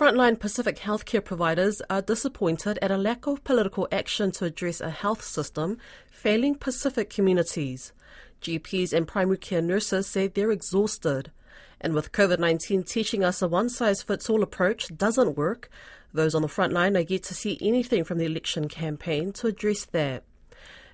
Frontline Pacific healthcare providers are disappointed at a lack of political action to address a health system failing Pacific communities. GPs and primary care nurses say they're exhausted. And with COVID 19 teaching us a one size fits all approach doesn't work, those on the front line are yet to see anything from the election campaign to address that.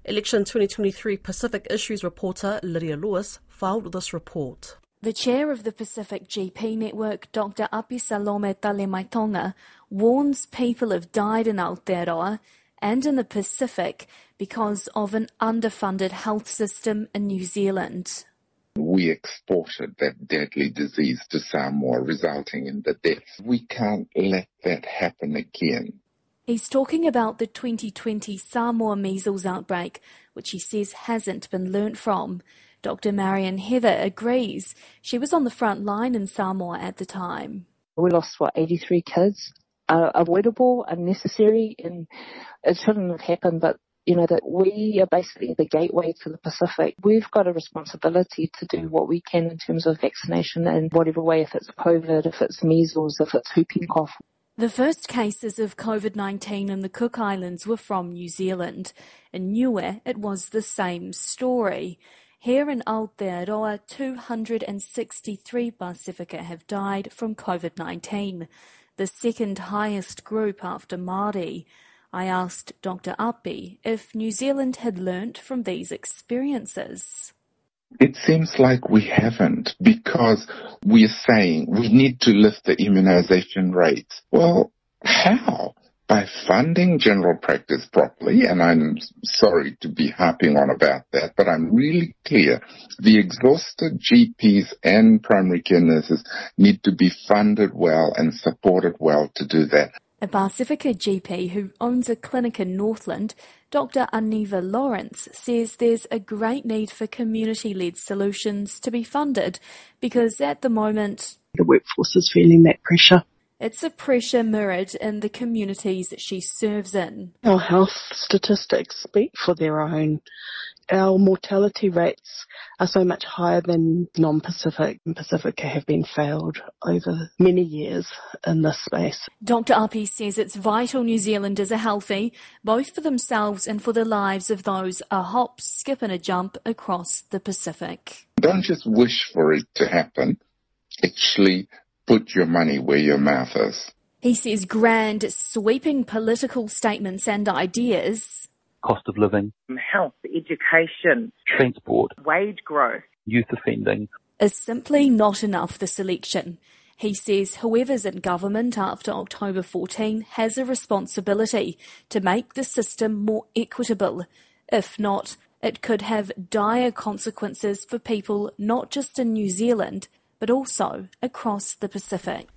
Election 2023 Pacific Issues reporter Lydia Lewis filed this report. The chair of the Pacific GP Network, Dr. Apisalome Talemaitoga, warns people have died in Aotearoa and in the Pacific because of an underfunded health system in New Zealand. We exported that deadly disease to Samoa, resulting in the deaths. We can't let that happen again. He's talking about the 2020 Samoa measles outbreak, which he says hasn't been learnt from. Dr. Marion Heather agrees. She was on the front line in Samoa at the time. We lost, what, 83 kids? Uh, avoidable, unnecessary, and it shouldn't have happened, but you know, that we are basically the gateway to the Pacific. We've got a responsibility to do what we can in terms of vaccination in whatever way, if it's COVID, if it's measles, if it's whooping cough. The first cases of COVID 19 in the Cook Islands were from New Zealand. In Niue, it was the same story. Here in Aotearoa, 263 Pasifika have died from COVID-19, the second highest group after Māori. I asked Dr. Api if New Zealand had learnt from these experiences. It seems like we haven't because we're saying we need to lift the immunization rates. Well, how? By funding general practice properly, and I'm sorry to be harping on about that, but I'm really clear the exhausted GPs and primary care nurses need to be funded well and supported well to do that. A Pacifica GP who owns a clinic in Northland, Dr. Aniva Lawrence, says there's a great need for community led solutions to be funded because at the moment the workforce is feeling that pressure. It's a pressure mirrored in the communities she serves in. Our health statistics speak for their own. Our mortality rates are so much higher than non-Pacific and Pacifica have been failed over many years in this space. Dr. Api says it's vital New Zealanders are healthy, both for themselves and for the lives of those a hop, skip and a jump across the Pacific. Don't just wish for it to happen. Actually put your money where your mouth is. He says grand, sweeping political statements and ideas. Cost of living, um, health, education, transport, wage growth, youth offending is simply not enough this election. He says whoever's in government after October 14 has a responsibility to make the system more equitable. If not, it could have dire consequences for people not just in New Zealand, but also across the Pacific.